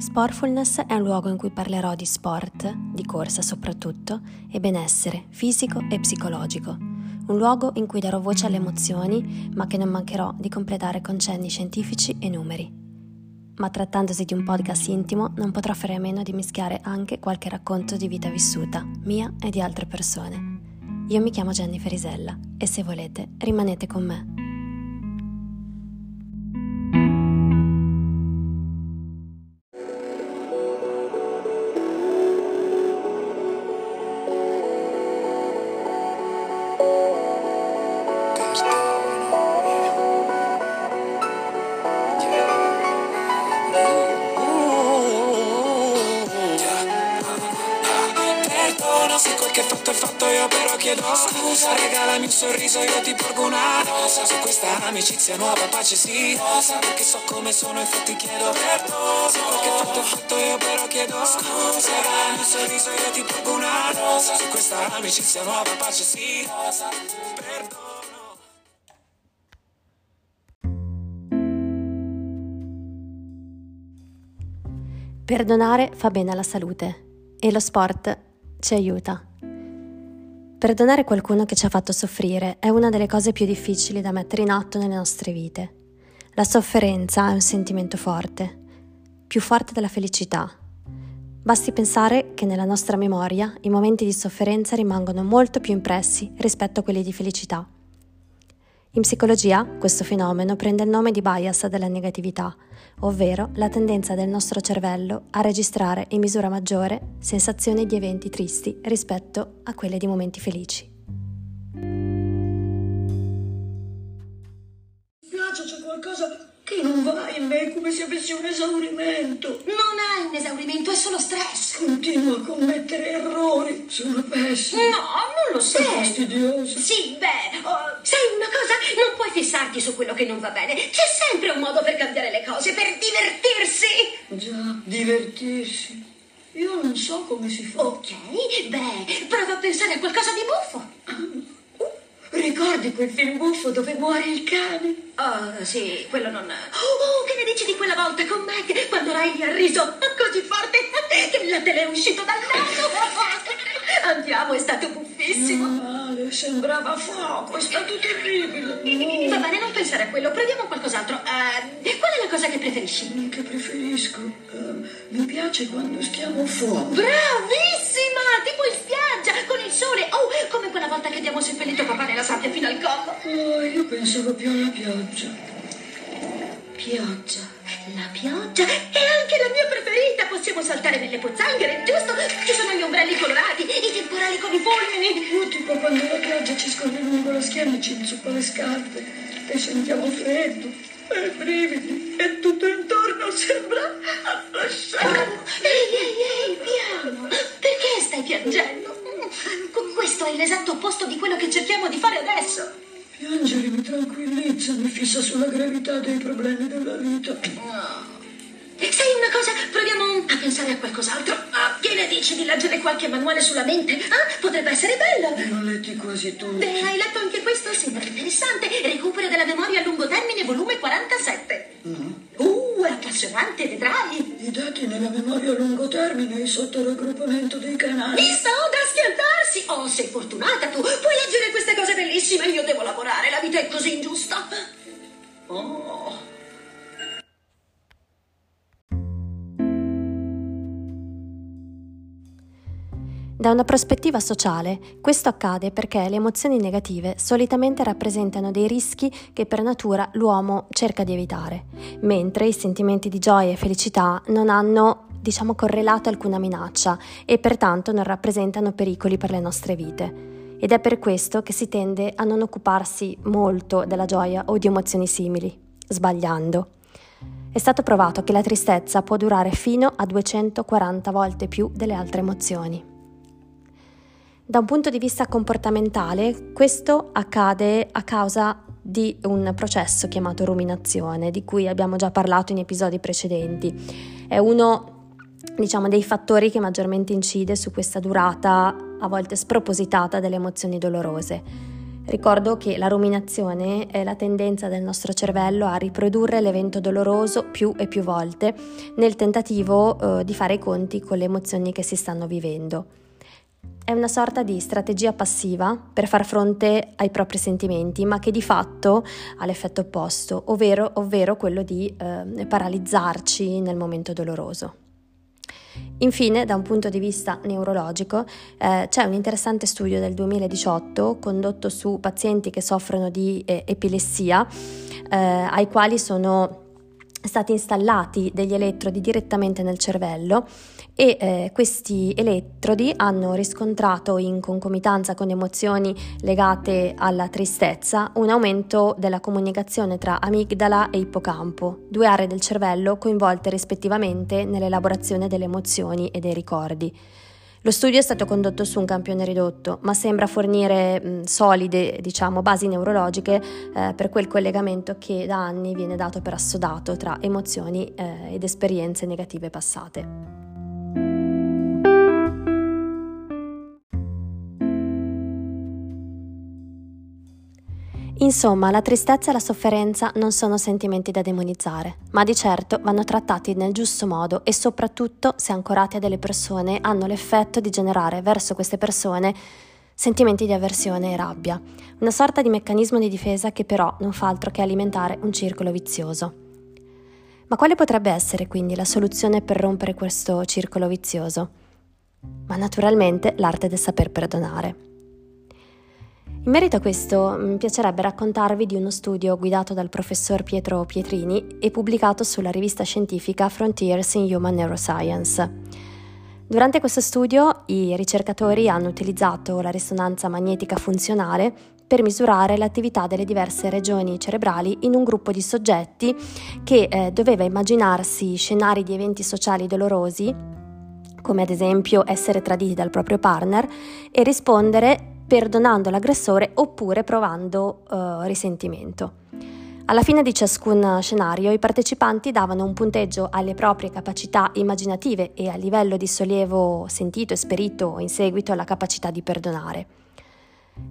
Sportfulness è un luogo in cui parlerò di sport, di corsa soprattutto, e benessere fisico e psicologico. Un luogo in cui darò voce alle emozioni, ma che non mancherò di completare con cenni scientifici e numeri. Ma trattandosi di un podcast intimo, non potrò fare a meno di mischiare anche qualche racconto di vita vissuta, mia e di altre persone. Io mi chiamo Jennifer Isella e se volete rimanete con me. Sorriso io ti porgo una rosa. Su questa amicizia nuova pace sì. Rosa Perché so come sono infatti chiedo perdono. Se quel che fatto è fatto io però chiedo scusa. Dai un sorriso io ti porgo una rosa. Su questa amicizia nuova pace sì. Rosa Perdono Perdonare fa bene alla salute e lo sport ci aiuta. Perdonare qualcuno che ci ha fatto soffrire è una delle cose più difficili da mettere in atto nelle nostre vite. La sofferenza è un sentimento forte, più forte della felicità. Basti pensare che nella nostra memoria i momenti di sofferenza rimangono molto più impressi rispetto a quelli di felicità. In psicologia questo fenomeno prende il nome di bias della negatività, ovvero la tendenza del nostro cervello a registrare in misura maggiore sensazioni di eventi tristi rispetto a quelle di momenti felici. Mi piace, c'è qualcosa che non va in me come se avessi un esaurimento. Non hai un esaurimento, è solo stress. Continuo a commettere errori. Sono pessimo. No, non lo sei. È fastidioso. Sì, beh, oh, sai una cosa? Non puoi fissarti su quello che non va bene. C'è sempre un modo per cambiare le cose, per divertirsi. Già, divertirsi. Io non so come si fa. Ok, beh, prova a pensare a qualcosa di buffo. Ah. Ricordi quel film buffo dove muore il cane? Oh, sì, quello non... Oh, che ne dici di quella volta con Meg, quando Riley ha riso così forte che la tele è uscito dal naso? Andiamo, è stato buffissimo. Male, sembrava fuoco, è stato terribile. Va bene, non pensare a quello, proviamo qualcos'altro. Uh, qual è la cosa che preferisci? Che preferisco? Uh, mi piace quando stiamo fuori. Bravissima! Tipo in spiaggia, con il sole. Oh, come quella volta che abbiamo seppellito papà nella sabbia fino al collo. Oh, io pensavo più alla pioggia. Pioggia. La pioggia è anche la mia preferita. Possiamo saltare nelle pozzanghere, giusto? Ci sono gli ombrelli colorati, i temporali con i fulmini. Io tipo quando la pioggia ci scorre lungo la schiena e ci inzuppa le scarpe e sentiamo freddo e brividi e tutto intorno sembra affasciato. Ehi, ehi, ehi, piano. Perché stai piangendo? Questo è l'esatto opposto di quello che cerchiamo di fare adesso. Piangere mi tranquillizza, mi fissa sulla gravità dei problemi della vita. No. Sai una cosa? Proviamo a pensare a qualcos'altro. Ah, che ne dici di leggere qualche manuale sulla mente? Ah, potrebbe essere bello. Ne ho letti quasi tutti. Beh, hai letto anche questo? Sembra interessante. Recupero della memoria a lungo termine, volume 47. Mm. Uh, è appassionante, vedrai. I dati nella memoria a lungo termine e sotto raggruppamento dei canali. Visto? Da schiantarsi. Oh, sei fortunata tu. Puoi leggere queste cose bellissime. Io devo lavorare. La vita è così ingiusta. Oh. Da una prospettiva sociale, questo accade perché le emozioni negative solitamente rappresentano dei rischi che per natura l'uomo cerca di evitare, mentre i sentimenti di gioia e felicità non hanno, diciamo, correlato alcuna minaccia e pertanto non rappresentano pericoli per le nostre vite. Ed è per questo che si tende a non occuparsi molto della gioia o di emozioni simili, sbagliando. È stato provato che la tristezza può durare fino a 240 volte più delle altre emozioni. Da un punto di vista comportamentale, questo accade a causa di un processo chiamato ruminazione, di cui abbiamo già parlato in episodi precedenti. È uno, diciamo, dei fattori che maggiormente incide su questa durata, a volte spropositata, delle emozioni dolorose. Ricordo che la ruminazione è la tendenza del nostro cervello a riprodurre l'evento doloroso più e più volte nel tentativo eh, di fare i conti con le emozioni che si stanno vivendo. È una sorta di strategia passiva per far fronte ai propri sentimenti, ma che di fatto ha l'effetto opposto, ovvero, ovvero quello di eh, paralizzarci nel momento doloroso. Infine, da un punto di vista neurologico, eh, c'è un interessante studio del 2018 condotto su pazienti che soffrono di eh, epilessia, eh, ai quali sono stati installati degli elettrodi direttamente nel cervello e eh, questi elettrodi hanno riscontrato in concomitanza con emozioni legate alla tristezza un aumento della comunicazione tra amigdala e ippocampo, due aree del cervello coinvolte rispettivamente nell'elaborazione delle emozioni e dei ricordi. Lo studio è stato condotto su un campione ridotto, ma sembra fornire mh, solide, diciamo, basi neurologiche eh, per quel collegamento che da anni viene dato per assodato tra emozioni eh, ed esperienze negative passate. Insomma, la tristezza e la sofferenza non sono sentimenti da demonizzare, ma di certo vanno trattati nel giusto modo e soprattutto, se ancorati a delle persone, hanno l'effetto di generare verso queste persone sentimenti di avversione e rabbia, una sorta di meccanismo di difesa che però non fa altro che alimentare un circolo vizioso. Ma quale potrebbe essere quindi la soluzione per rompere questo circolo vizioso? Ma naturalmente l'arte del saper perdonare. In merito a questo mi piacerebbe raccontarvi di uno studio guidato dal professor Pietro Pietrini e pubblicato sulla rivista scientifica Frontiers in Human Neuroscience. Durante questo studio i ricercatori hanno utilizzato la risonanza magnetica funzionale per misurare l'attività delle diverse regioni cerebrali in un gruppo di soggetti che eh, doveva immaginarsi scenari di eventi sociali dolorosi, come ad esempio essere traditi dal proprio partner, e rispondere perdonando l'aggressore oppure provando uh, risentimento. Alla fine di ciascun scenario i partecipanti davano un punteggio alle proprie capacità immaginative e al livello di sollievo sentito e sperito in seguito alla capacità di perdonare.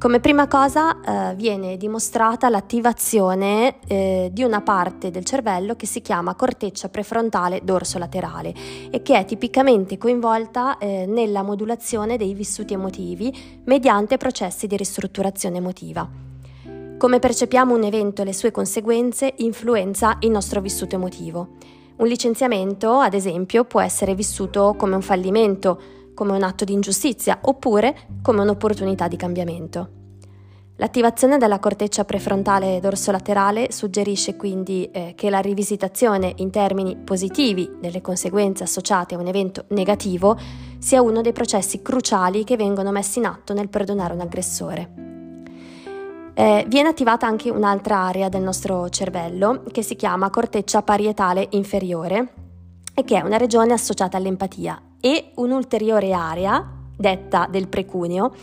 Come prima cosa eh, viene dimostrata l'attivazione eh, di una parte del cervello che si chiama corteccia prefrontale dorsolaterale e che è tipicamente coinvolta eh, nella modulazione dei vissuti emotivi mediante processi di ristrutturazione emotiva. Come percepiamo un evento e le sue conseguenze influenza il nostro vissuto emotivo. Un licenziamento, ad esempio, può essere vissuto come un fallimento, come un atto di ingiustizia oppure come un'opportunità di cambiamento. L'attivazione della corteccia prefrontale dorsolaterale suggerisce quindi eh, che la rivisitazione in termini positivi delle conseguenze associate a un evento negativo sia uno dei processi cruciali che vengono messi in atto nel perdonare un aggressore. Eh, viene attivata anche un'altra area del nostro cervello che si chiama corteccia parietale inferiore e che è una regione associata all'empatia e un'ulteriore area detta del precuneo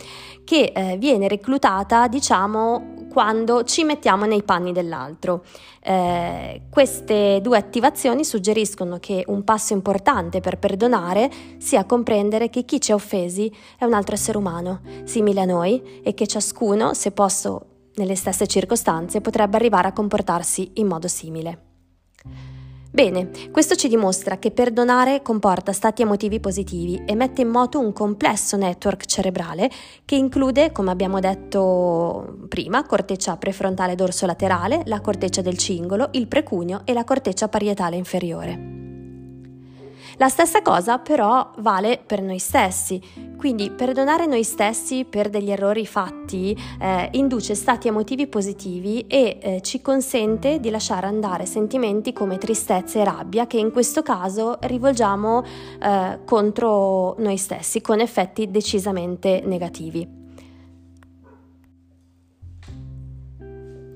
che eh, viene reclutata diciamo quando ci mettiamo nei panni dell'altro. Eh, queste due attivazioni suggeriscono che un passo importante per perdonare sia comprendere che chi ci ha offesi è un altro essere umano, simile a noi, e che ciascuno, se posto nelle stesse circostanze, potrebbe arrivare a comportarsi in modo simile. Bene, questo ci dimostra che perdonare comporta stati emotivi positivi e mette in moto un complesso network cerebrale che include, come abbiamo detto prima, corteccia prefrontale dorsolaterale, la corteccia del cingolo, il precuneo e la corteccia parietale inferiore. La stessa cosa però vale per noi stessi, quindi perdonare noi stessi per degli errori fatti eh, induce stati emotivi positivi e eh, ci consente di lasciare andare sentimenti come tristezza e rabbia che in questo caso rivolgiamo eh, contro noi stessi con effetti decisamente negativi.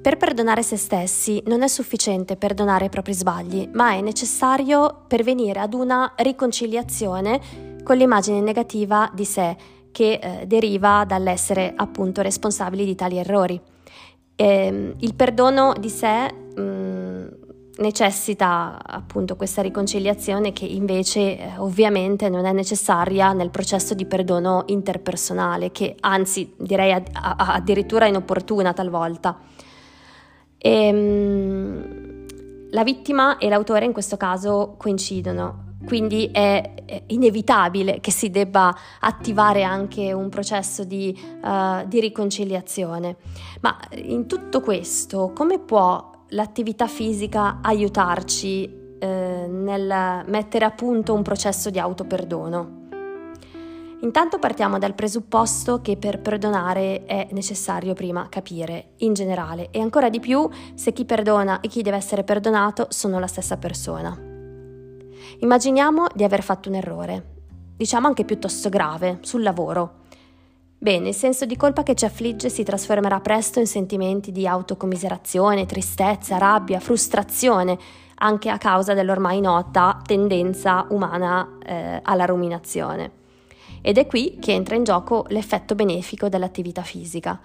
Per perdonare se stessi non è sufficiente perdonare i propri sbagli, ma è necessario pervenire ad una riconciliazione con l'immagine negativa di sé che eh, deriva dall'essere appunto responsabili di tali errori. E, ehm, il perdono di sé mh, mm, necessita appunto questa riconciliazione che invece eh, ovviamente non è necessaria nel processo di perdono interpersonale, che anzi direi ad, a, addirittura inopportuna talvolta. E, ehm, la vittima e l'autore in questo caso coincidono, quindi è, inevitabile che si debba attivare anche un processo di, uh, di riconciliazione. Ma in tutto questo, come può l'attività fisica aiutarci eh, nel mettere a punto un processo di autoperdono? Intanto partiamo dal presupposto che per perdonare è necessario prima capire, in generale, e ancora di più se chi perdona e chi deve essere perdonato sono la stessa persona. Immaginiamo di aver fatto un errore, diciamo anche piuttosto grave, sul lavoro. Bene, il senso di colpa che ci affligge si trasformerà presto in sentimenti di autocommiserazione, tristezza, rabbia, frustrazione, anche a causa dell'ormai nota tendenza umana eh, alla ruminazione. Ed è qui che entra in gioco l'effetto benefico dell'attività fisica.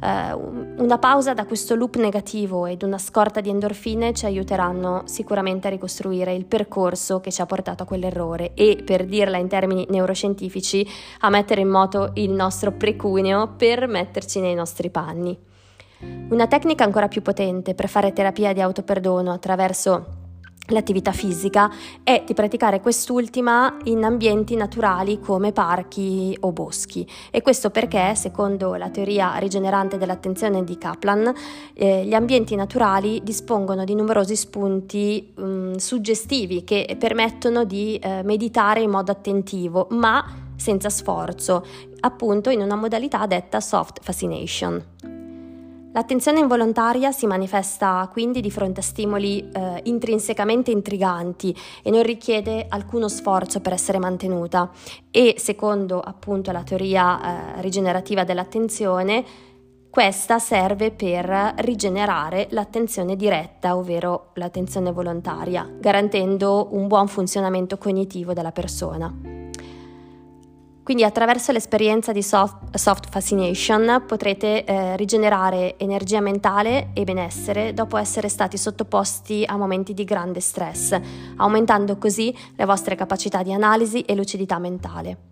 Eh, una pausa da questo loop negativo ed una scorta di endorfine ci aiuteranno sicuramente a ricostruire il percorso che ci ha portato a quell'errore e, per dirla in termini neuroscientifici, a mettere in moto il nostro precuneo per metterci nei nostri panni. Una tecnica ancora più potente per fare terapia di autoperdono attraverso l'attività fisica è di praticare quest'ultima in ambienti naturali come parchi o boschi e questo perché secondo la teoria rigenerante dell'attenzione di Kaplan eh, gli ambienti naturali dispongono di numerosi spunti mh, mm, suggestivi che permettono di eh, meditare in modo attentivo ma senza sforzo appunto in una modalità detta soft fascination. L'attenzione involontaria si manifesta quindi di fronte a stimoli eh, intrinsecamente intriganti e non richiede alcuno sforzo per essere mantenuta e secondo appunto la teoria eh, rigenerativa dell'attenzione questa serve per rigenerare l'attenzione diretta, ovvero l'attenzione volontaria, garantendo un buon funzionamento cognitivo della persona. Quindi attraverso l'esperienza di soft, soft fascination potrete eh, rigenerare energia mentale e benessere dopo essere stati sottoposti a momenti di grande stress, aumentando così le vostre capacità di analisi e lucidità mentale.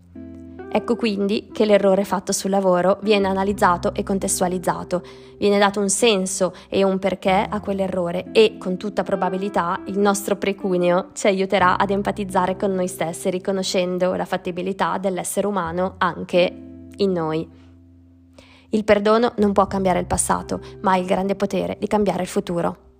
Ecco quindi che l'errore fatto sul lavoro viene analizzato e contestualizzato, viene dato un senso e un perché a quell'errore e con tutta probabilità il nostro precuneo ci aiuterà ad empatizzare con noi stessi riconoscendo la fattibilità dell'essere umano anche in noi. Il perdono non può cambiare il passato, ma ha il grande potere di cambiare il futuro.